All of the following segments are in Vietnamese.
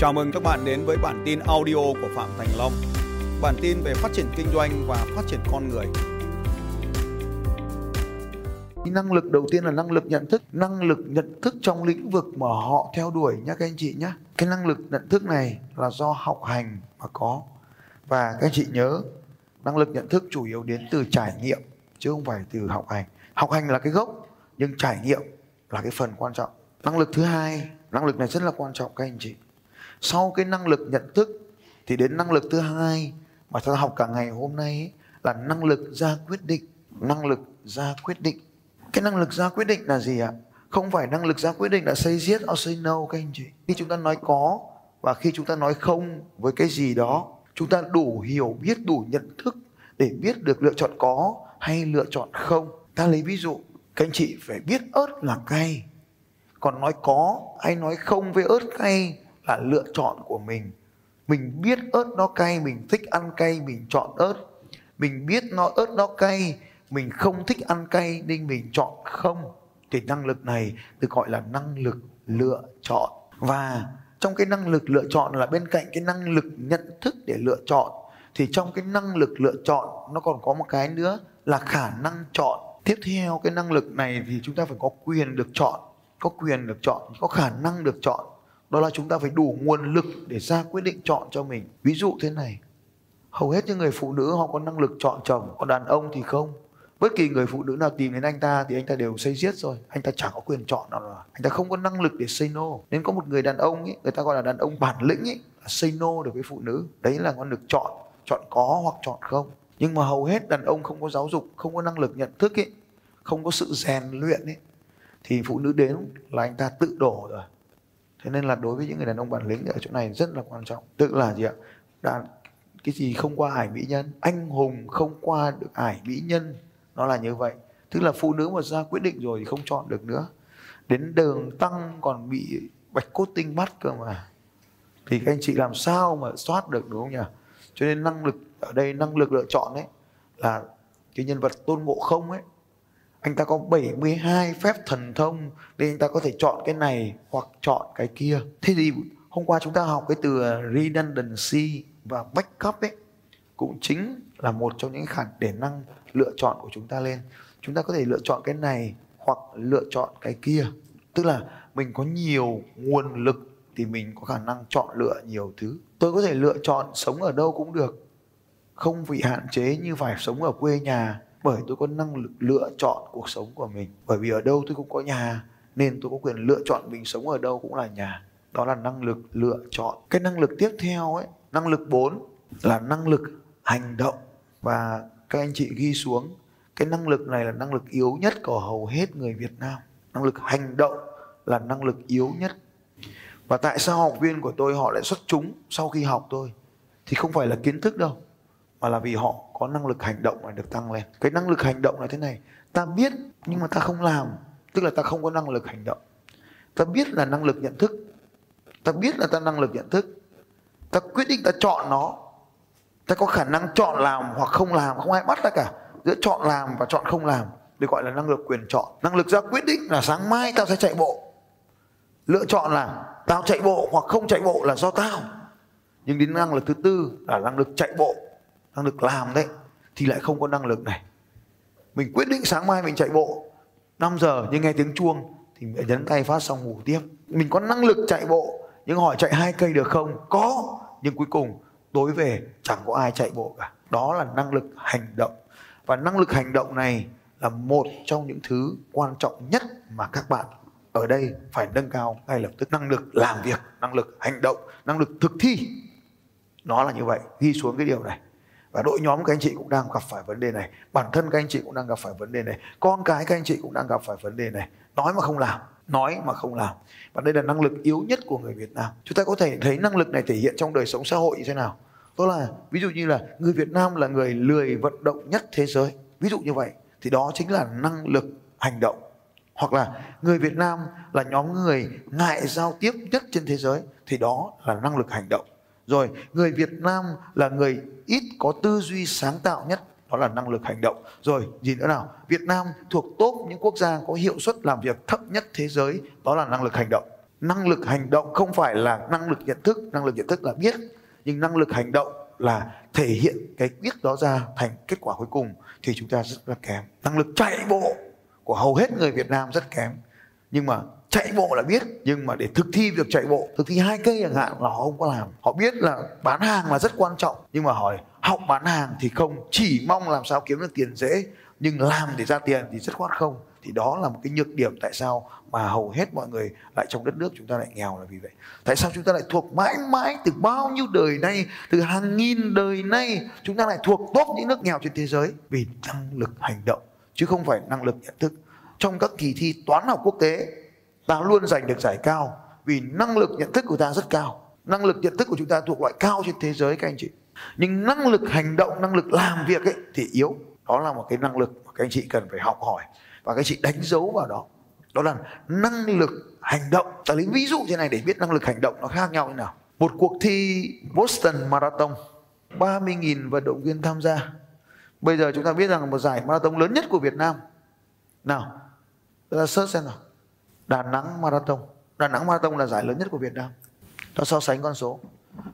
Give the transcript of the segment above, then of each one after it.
Chào mừng các bạn đến với bản tin audio của Phạm Thành Long. Bản tin về phát triển kinh doanh và phát triển con người. Năng lực đầu tiên là năng lực nhận thức, năng lực nhận thức trong lĩnh vực mà họ theo đuổi nhá các anh chị nhé. Cái năng lực nhận thức này là do học hành mà có. Và các anh chị nhớ, năng lực nhận thức chủ yếu đến từ trải nghiệm chứ không phải từ học hành. Học hành là cái gốc, nhưng trải nghiệm là cái phần quan trọng. Năng lực thứ hai, năng lực này rất là quan trọng các anh chị sau cái năng lực nhận thức thì đến năng lực thứ hai mà chúng ta học cả ngày hôm nay ấy, là năng lực ra quyết định. Năng lực ra quyết định. Cái năng lực ra quyết định là gì ạ? Không phải năng lực ra quyết định là say yes or say no các anh chị. Khi chúng ta nói có và khi chúng ta nói không với cái gì đó chúng ta đủ hiểu biết đủ nhận thức để biết được lựa chọn có hay lựa chọn không. Ta lấy ví dụ các anh chị phải biết ớt là cay. Còn nói có hay nói không với ớt cay là lựa chọn của mình. Mình biết ớt nó cay, mình thích ăn cay, mình chọn ớt. Mình biết nó ớt nó cay, mình không thích ăn cay nên mình chọn không. Thì năng lực này được gọi là năng lực lựa chọn. Và trong cái năng lực lựa chọn là bên cạnh cái năng lực nhận thức để lựa chọn, thì trong cái năng lực lựa chọn nó còn có một cái nữa là khả năng chọn. Tiếp theo cái năng lực này thì chúng ta phải có quyền được chọn, có quyền được chọn, có khả năng được chọn đó là chúng ta phải đủ nguồn lực để ra quyết định chọn cho mình. Ví dụ thế này, hầu hết những người phụ nữ họ có năng lực chọn chồng còn đàn ông thì không. Bất kỳ người phụ nữ nào tìm đến anh ta thì anh ta đều xây giết rồi. Anh ta chẳng có quyền chọn nào rồi. Anh ta không có năng lực để say no. Nên có một người đàn ông ấy người ta gọi là đàn ông bản lĩnh ấy là say no được với phụ nữ. Đấy là con được chọn chọn có hoặc chọn không. Nhưng mà hầu hết đàn ông không có giáo dục, không có năng lực nhận thức ấy không có sự rèn luyện ấy thì phụ nữ đến là anh ta tự đổ rồi thế nên là đối với những người đàn ông bản lĩnh ở chỗ này rất là quan trọng. Tức là gì ạ? Đàn cái gì không qua ải mỹ nhân, anh hùng không qua được ải mỹ nhân, nó là như vậy. Tức là phụ nữ mà ra quyết định rồi thì không chọn được nữa. Đến đường tăng còn bị bạch cốt tinh bắt cơ mà. Thì các anh chị làm sao mà soát được, đúng không nhỉ? Cho nên năng lực, ở đây năng lực lựa chọn ấy, là cái nhân vật tôn ngộ không ấy anh ta có 72 phép thần thông nên anh ta có thể chọn cái này hoặc chọn cái kia. Thế thì hôm qua chúng ta học cái từ redundancy và backup ấy, cũng chính là một trong những khả để năng lựa chọn của chúng ta lên. Chúng ta có thể lựa chọn cái này hoặc lựa chọn cái kia. Tức là mình có nhiều nguồn lực thì mình có khả năng chọn lựa nhiều thứ. Tôi có thể lựa chọn sống ở đâu cũng được, không bị hạn chế như phải sống ở quê nhà bởi tôi có năng lực lựa chọn cuộc sống của mình. Bởi vì ở đâu tôi cũng có nhà, nên tôi có quyền lựa chọn mình sống ở đâu cũng là nhà. Đó là năng lực lựa chọn. Cái năng lực tiếp theo ấy, năng lực 4 là năng lực hành động. Và các anh chị ghi xuống, cái năng lực này là năng lực yếu nhất của hầu hết người Việt Nam. Năng lực hành động là năng lực yếu nhất. Và tại sao học viên của tôi họ lại xuất chúng sau khi học tôi? Thì không phải là kiến thức đâu mà là vì họ có năng lực hành động này được tăng lên. Cái năng lực hành động là thế này. Ta biết, nhưng mà ta không làm. Tức là ta không có năng lực hành động. Ta biết là năng lực nhận thức. Ta biết là ta năng lực nhận thức. Ta quyết định ta chọn nó. Ta có khả năng chọn làm hoặc không làm. Không ai bắt ta cả. Giữa chọn làm và chọn không làm, được gọi là năng lực quyền chọn. Năng lực ra quyết định là sáng mai tao sẽ chạy bộ. Lựa chọn là tao chạy bộ hoặc không chạy bộ là do tao. Nhưng đến năng lực thứ tư là năng lực chạy bộ năng lực làm đấy, thì lại không có năng lực này. Mình quyết định sáng mai mình chạy bộ. 5 giờ nhưng nghe tiếng chuông, thì mình nhấn tay phát xong ngủ tiếp. Mình có năng lực chạy bộ, nhưng hỏi chạy hai cây được không? Có, nhưng cuối cùng tối về chẳng có ai chạy bộ cả. Đó là năng lực hành động. Và năng lực hành động này là một trong những thứ quan trọng nhất mà các bạn ở đây phải nâng cao ngay lập tức. Năng lực làm việc, năng lực hành động, năng lực thực thi, nó là như vậy. Ghi xuống cái điều này và đội nhóm các anh chị cũng đang gặp phải vấn đề này. Bản thân các anh chị cũng đang gặp phải vấn đề này. Con cái các anh chị cũng đang gặp phải vấn đề này. Nói mà không làm. Nói mà không làm. Và đây là năng lực yếu nhất của người Việt Nam. Chúng ta có thể thấy năng lực này thể hiện trong đời sống xã hội như thế nào. Đó là, ví dụ như là người Việt Nam là người lười vận động nhất thế giới. Ví dụ như vậy, thì đó chính là năng lực hành động. Hoặc là người Việt Nam là nhóm người ngại giao tiếp nhất trên thế giới, thì đó là năng lực hành động rồi, người Việt Nam là người ít có tư duy sáng tạo nhất, đó là năng lực hành động. Rồi gì nữa nào, Việt Nam thuộc top những quốc gia có hiệu suất làm việc thấp nhất thế giới, đó là năng lực hành động. Năng lực hành động không phải là năng lực nhận thức, năng lực nhận thức là biết, nhưng năng lực hành động là thể hiện cái biết đó ra thành kết quả cuối cùng thì chúng ta rất là kém. Năng lực chạy bộ của hầu hết người Việt Nam rất kém, nhưng mà chạy bộ là biết, nhưng mà để thực thi việc chạy bộ, thực thi hai cây chẳng hạn là họ không có làm. Họ biết là bán hàng là rất quan trọng, nhưng mà hỏi học bán hàng thì không, chỉ mong làm sao kiếm được tiền dễ, nhưng làm để ra tiền thì rất khoát không? Thì đó là một cái nhược điểm tại sao mà hầu hết mọi người lại trong đất nước chúng ta lại nghèo là vì vậy. Tại sao chúng ta lại thuộc mãi mãi từ bao nhiêu đời nay, từ hàng nghìn đời nay, chúng ta lại thuộc tốt những nước nghèo trên thế giới? Vì năng lực hành động, chứ không phải năng lực nhận thức. Trong các kỳ thi toán học quốc tế ta luôn giành được giải cao vì năng lực nhận thức của ta rất cao. Năng lực nhận thức của chúng ta thuộc loại cao trên thế giới, các anh chị. Nhưng năng lực hành động, năng lực làm việc ấy thì yếu. Đó là một cái năng lực mà các anh chị cần phải học hỏi và các anh chị đánh dấu vào đó. Đó là năng lực hành động. Ta lấy ví dụ thế này để biết năng lực hành động nó khác nhau như nào. Một cuộc thi Boston Marathon 30.000 vận động viên tham gia. Bây giờ chúng ta biết rằng một giải marathon lớn nhất của Việt Nam. Nào ta search xem nào. Đà Nẵng Marathon. Đà Nẵng Marathon là giải lớn nhất của Việt Nam. Ta so sánh con số.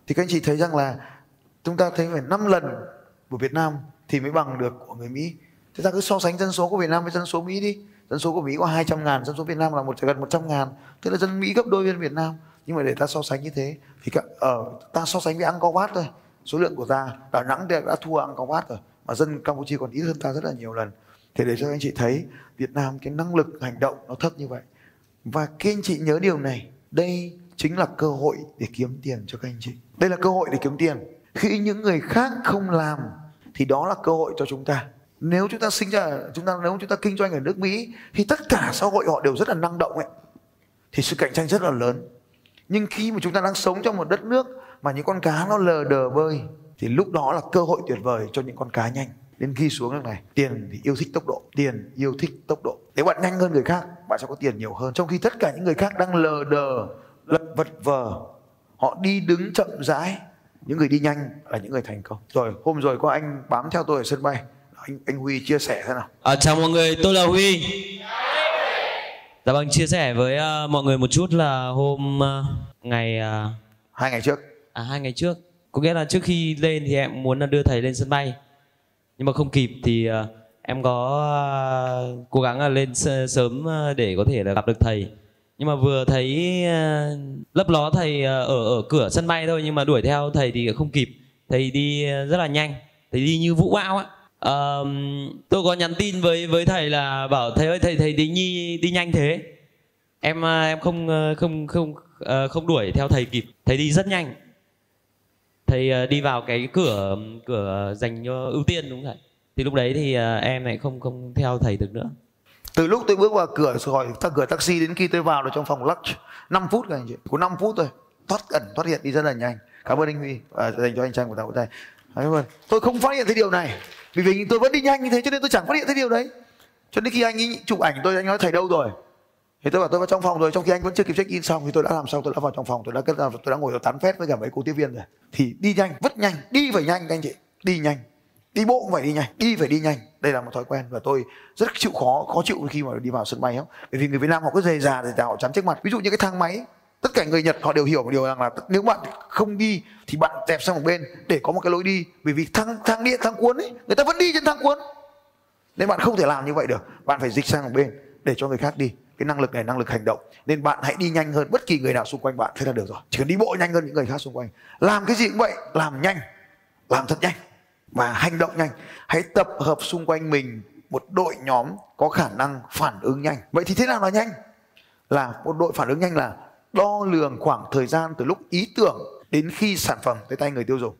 Thì các anh chị thấy rằng là chúng ta thấy phải 5 lần của Việt Nam thì mới bằng được của người Mỹ. Thế ta cứ so sánh dân số của Việt Nam với dân số Mỹ đi. Dân số của Mỹ có 200 ngàn, dân số Việt Nam là một gần 100 ngàn. Thế là dân Mỹ gấp đôi bên Việt Nam. Nhưng mà để ta so sánh như thế Thì cả, ở ờ, ta so sánh với Angkor Wat thôi. Số lượng của ta Đà Nẵng đã thua Angkor Wat rồi Mà dân Campuchia còn ít hơn ta rất là nhiều lần. Thế để cho anh chị thấy Việt Nam cái năng lực hành động nó thấp như vậy. Và các anh chị nhớ điều này. Đây chính là cơ hội để kiếm tiền cho các anh chị. Đây là cơ hội để kiếm tiền. Khi những người khác không làm, Thì đó là cơ hội cho chúng ta. Nếu chúng ta sinh ra, chúng ta, nếu chúng ta kinh doanh ở nước Mỹ, thì tất cả xã hội họ đều rất là năng động ấy. Thì sự cạnh tranh rất là lớn. Nhưng khi mà chúng ta đang sống trong một đất nước mà những con cá nó lờ đờ bơi, thì lúc đó là cơ hội tuyệt vời cho những con cá nhanh đến khi xuống nước này tiền thì yêu thích tốc độ tiền yêu thích tốc độ nếu bạn nhanh hơn người khác bạn sẽ có tiền nhiều hơn trong khi tất cả những người khác đang lờ đờ lật vật vờ họ đi đứng chậm rãi những người đi nhanh là những người thành công rồi hôm rồi có anh bám theo tôi ở sân bay anh anh Huy chia sẻ thế nào? À, chào mọi người, tôi là Huy. Dạ vâng, chia sẻ với uh, mọi người một chút là hôm uh, ngày uh, hai ngày trước. À hai ngày trước. Có nghĩa là trước khi lên thì em muốn là đưa thầy lên sân bay. Nhưng mà không kịp thì ờ, em có ờ, cố gắng là lên sớm ờ, để có thể là gặp được thầy. Nhưng mà vừa thấy lấp ló thầy ở ở cửa sân bay thôi nhưng mà đuổi theo thầy thì không kịp. Thầy đi rất là nhanh. Thầy đi như vũ bão á à, tôi có nhắn tin với với thầy là bảo thầy ơi thầy thầy đi nhi đi nhanh thế em em không không không không đuổi theo thầy kịp thầy đi rất nhanh thầy ờ, đi vào cái cửa cửa dành cho ưu tiên đúng không thầy? Thì lúc đấy thì ờ, em lại không không theo thầy được nữa. Từ lúc tôi bước vào cửa gọi ta cửa taxi đến khi tôi vào được trong phòng lunch 5 phút các anh chị có 5 phút thôi. Thoát ẩn thoát hiện đi rất là nhanh. Cảm ơn anh Huy à, dành cho anh trai của ta của thầy cảm ơn. Tôi không phát hiện thấy điều này vì vì tôi vẫn đi nhanh như thế cho nên tôi chẳng phát hiện thấy điều đấy. Cho đến khi anh ấy chụp ảnh tôi anh nói thầy đâu rồi? Thì tôi bảo tôi vào trong phòng rồi, trong khi anh vẫn chưa kịp check in xong thì tôi đã làm xong, tôi đã vào trong phòng, tôi đã cất tôi đã ngồi ở tán phét với cả mấy cô tiếp viên rồi. Thì đi nhanh vất nhanh, đi phải nhanh các anh chị, đi nhanh. Đi bộ cũng phải đi nhanh, đi phải đi nhanh. Đây là một thói quen và tôi rất chịu khó khó chịu khi mà đi vào sân bay không bởi vì người Việt Nam họ cứ dày già thì họ chắn trước mặt. Ví dụ như cái thang máy, tất cả người Nhật họ đều hiểu một điều rằng là nếu bạn không đi thì bạn dẹp sang một bên để có một cái lối đi. Bởi vì thang thang điện, thang cuốn ấy, người ta vẫn đi trên thang cuốn. Nên bạn không thể làm như vậy được. Bạn phải dịch sang một bên để cho người khác đi cái năng lực này, năng lực hành động. Nên bạn hãy đi nhanh hơn bất kỳ người nào xung quanh bạn. Thế là được rồi. Chỉ cần đi bộ nhanh hơn những người khác xung quanh. Làm cái gì cũng vậy. Làm nhanh. Làm thật nhanh. Và hành động nhanh. Hãy tập hợp xung quanh mình một đội nhóm có khả năng phản ứng nhanh. Vậy thì thế nào là nhanh? Là một đội phản ứng nhanh là đo lường khoảng thời gian từ lúc ý tưởng đến khi sản phẩm tới tay người tiêu dùng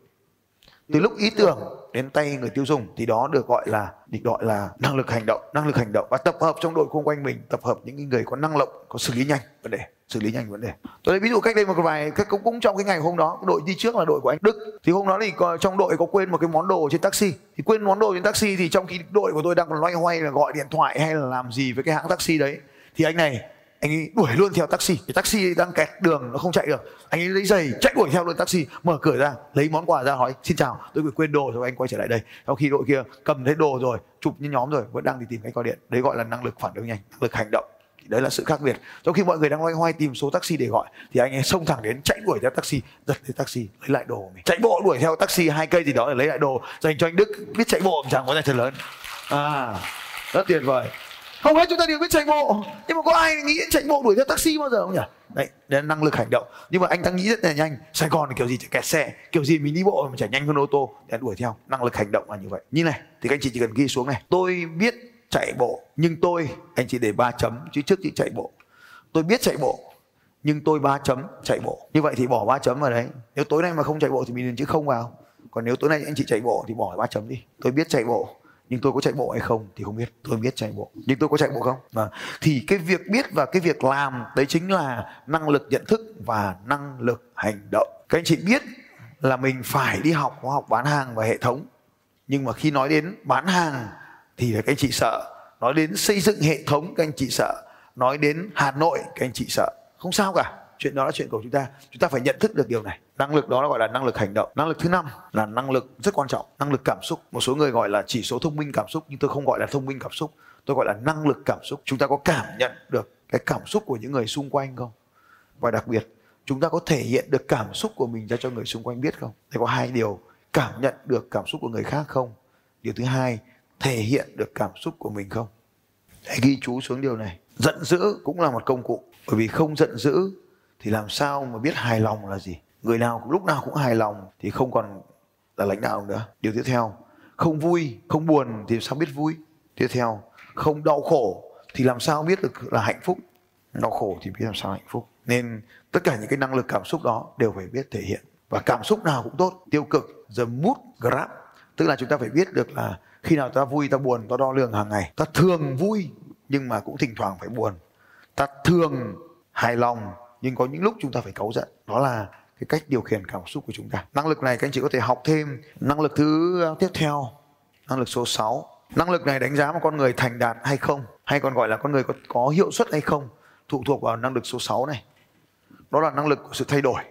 từ lúc ý tưởng đến tay người tiêu dùng thì đó được gọi là được gọi là năng lực hành động năng lực hành động. Và tập hợp trong đội xung quanh mình tập hợp những người có năng lực có xử lý nhanh vấn đề xử lý nhanh vấn đề. Tôi lấy ví dụ cách đây một vài các cũng, cũng trong cái ngày hôm đó đội đi trước là đội của anh Đức. Thì hôm đó thì có, trong đội có quên một cái món đồ trên taxi. Thì quên món đồ trên taxi thì trong khi đội của tôi đang còn loay hoay là gọi điện thoại hay là làm gì với cái hãng taxi đấy thì anh này anh ấy đuổi luôn theo taxi. Cái taxi đang kẹt, đường nó không chạy được. Anh ấy lấy giày, chạy đuổi theo luôn taxi. Mở cửa ra, lấy món quà ra, hỏi, xin chào, tôi bị quên đồ rồi, anh quay trở lại đây. Sau khi đội kia cầm thấy đồ rồi, chụp như nhóm rồi, vẫn đang đi tìm cách gọi điện. Đấy gọi là năng lực phản ứng nhanh, năng lực hành động. Thì đấy là sự khác biệt. Trong khi mọi người đang loay hoay tìm số taxi để gọi, thì anh ấy xông thẳng đến, chạy đuổi theo taxi, giật lấy taxi, lấy lại đồ của mình. Chạy bộ đuổi theo taxi, hai cây gì đó để lấy lại đồ dành cho anh đức. Biết chạy bộ chẳng có gì thật lớn. À rất tuyệt vời hầu hết chúng ta đều biết chạy bộ. Nhưng mà có ai nghĩ chạy bộ đuổi theo taxi bao giờ không nhỉ? Đấy, đấy là năng lực hành động. Nhưng mà anh đang nghĩ rất là nhanh. Sài gòn kiểu gì? Chạy kẹt xe. Kiểu gì mình đi bộ mà chạy nhanh hơn ô tô. Để đuổi theo. Năng lực hành động là như vậy. Như này thì các anh chị chỉ cần ghi xuống này. Tôi biết chạy bộ nhưng tôi anh chị để ba chấm chứ trước chị chạy bộ. Tôi biết chạy bộ nhưng tôi ba chấm chạy bộ. Như vậy thì bỏ ba chấm vào đấy. Nếu tối nay mà không chạy bộ thì mình điền chữ không vào. Còn nếu tối nay anh chị chạy bộ thì bỏ ba chấm đi. Tôi biết chạy bộ nhưng tôi có chạy bộ hay không thì không biết tôi biết chạy bộ. Nhưng tôi có chạy bộ không? À, thì cái việc biết và cái việc làm đấy chính là năng lực nhận thức và năng lực hành động. Các anh chị biết là mình phải đi học khóa học bán hàng và hệ thống. Nhưng mà khi nói đến bán hàng thì các anh chị sợ. Nói đến xây dựng hệ thống các anh chị sợ. Nói đến hà nội các anh chị sợ. Không sao cả chuyện đó là chuyện của chúng ta. Chúng ta phải nhận thức được điều này. Năng lực đó là gọi là năng lực hành động. Năng lực thứ năm là năng lực rất quan trọng. Năng lực cảm xúc. Một số người gọi là chỉ số thông minh cảm xúc, nhưng tôi không gọi là thông minh cảm xúc. Tôi gọi là năng lực cảm xúc. Chúng ta có cảm nhận được cái cảm xúc của những người xung quanh không? Và đặc biệt, chúng ta có thể hiện được cảm xúc của mình ra cho người xung quanh biết không? Thì có hai điều. Cảm nhận được cảm xúc của người khác không? Điều thứ hai, thể hiện được cảm xúc của mình không? Hãy ghi chú xuống điều này. Giận dữ cũng là một công cụ. Bởi vì không giận dữ thì làm sao mà biết hài lòng là gì? Người nào lúc nào cũng hài lòng thì không còn là lãnh đạo nữa. Điều tiếp theo, không vui, không buồn thì sao biết vui? Tiếp theo, không đau khổ thì làm sao biết được là hạnh phúc? Đau khổ thì biết làm sao hạnh phúc. Nên tất cả những cái năng lực cảm xúc đó đều phải biết thể hiện. Và cảm xúc nào cũng tốt, tiêu cực, the mood grab. Tức là chúng ta phải biết được là khi nào ta vui, ta buồn, ta đo lường hàng ngày. Ta thường vui nhưng mà cũng thỉnh thoảng phải buồn. Ta thường hài lòng nhưng có những lúc chúng ta phải cấu giận. Đó là cái cách điều khiển cảm xúc của chúng ta. Năng lực này các anh chị có thể học thêm năng lực thứ à, tiếp theo. Năng lực số 6 năng lực này đánh giá một con người thành đạt hay không? Hay còn gọi là con người có, có hiệu suất hay không? Phụ thuộc vào năng lực số 6 này. Đó là năng lực của sự thay đổi.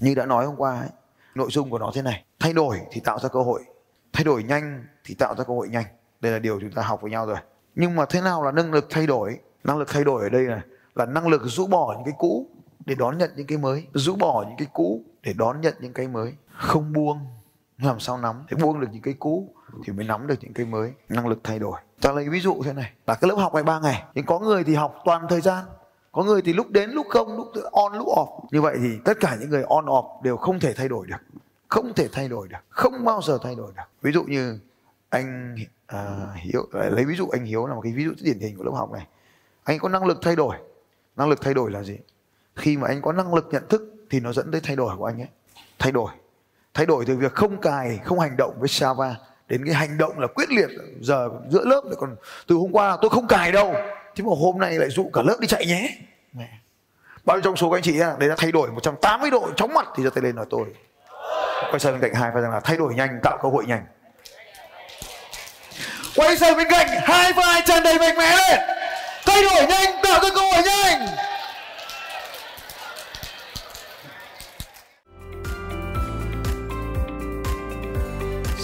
Như đã nói hôm qua ấy, nội dung của nó thế này. Thay đổi thì tạo ra cơ hội. Thay đổi nhanh thì tạo ra cơ hội nhanh. Đây là điều chúng ta học với nhau rồi. Nhưng mà thế nào là năng lực thay đổi? Năng lực thay đổi ở đây này là năng lực rũ bỏ những cái cũ để đón nhận những cái mới rũ bỏ những cái cũ để đón nhận những cái mới. Không buông làm sao nắm? Thì buông được những cái cũ thì mới nắm được những cái mới. Năng lực thay đổi. Ta lấy ví dụ thế này là cái lớp học này ba ngày. Nhưng có người thì học toàn thời gian có người thì lúc đến lúc không lúc on lúc off. Như vậy thì tất cả những người on off đều không thể thay đổi được. Không thể thay đổi được. Không bao giờ thay đổi được. Ví dụ như anh à, hiếu à, lấy ví dụ anh hiếu là một cái ví dụ điển hình của lớp học này. Anh có năng lực thay đổi. Năng lực thay đổi là gì? Khi mà anh có năng lực nhận thức thì nó dẫn tới thay đổi của anh ấy. Thay đổi. Thay đổi từ việc không cài, không hành động với Sava đến cái hành động là quyết liệt, giờ giữa lớp lại còn, từ hôm qua tôi không cài đâu. Thế mà hôm nay lại dụ cả lớp đi chạy nhé. Mẹ. Bao nhiêu trong số các anh chị đấy đã thay đổi 180 độ chóng mặt thì giơ tay lên nói tôi. Quay sang bên cạnh hai phải rằng là thay đổi nhanh, tạo cơ hội nhanh. Quay sang bên cạnh hai vai tràn đầy mạnh mẽ. Lên thay đổi nhanh, tạo ra cơ hội nhanh.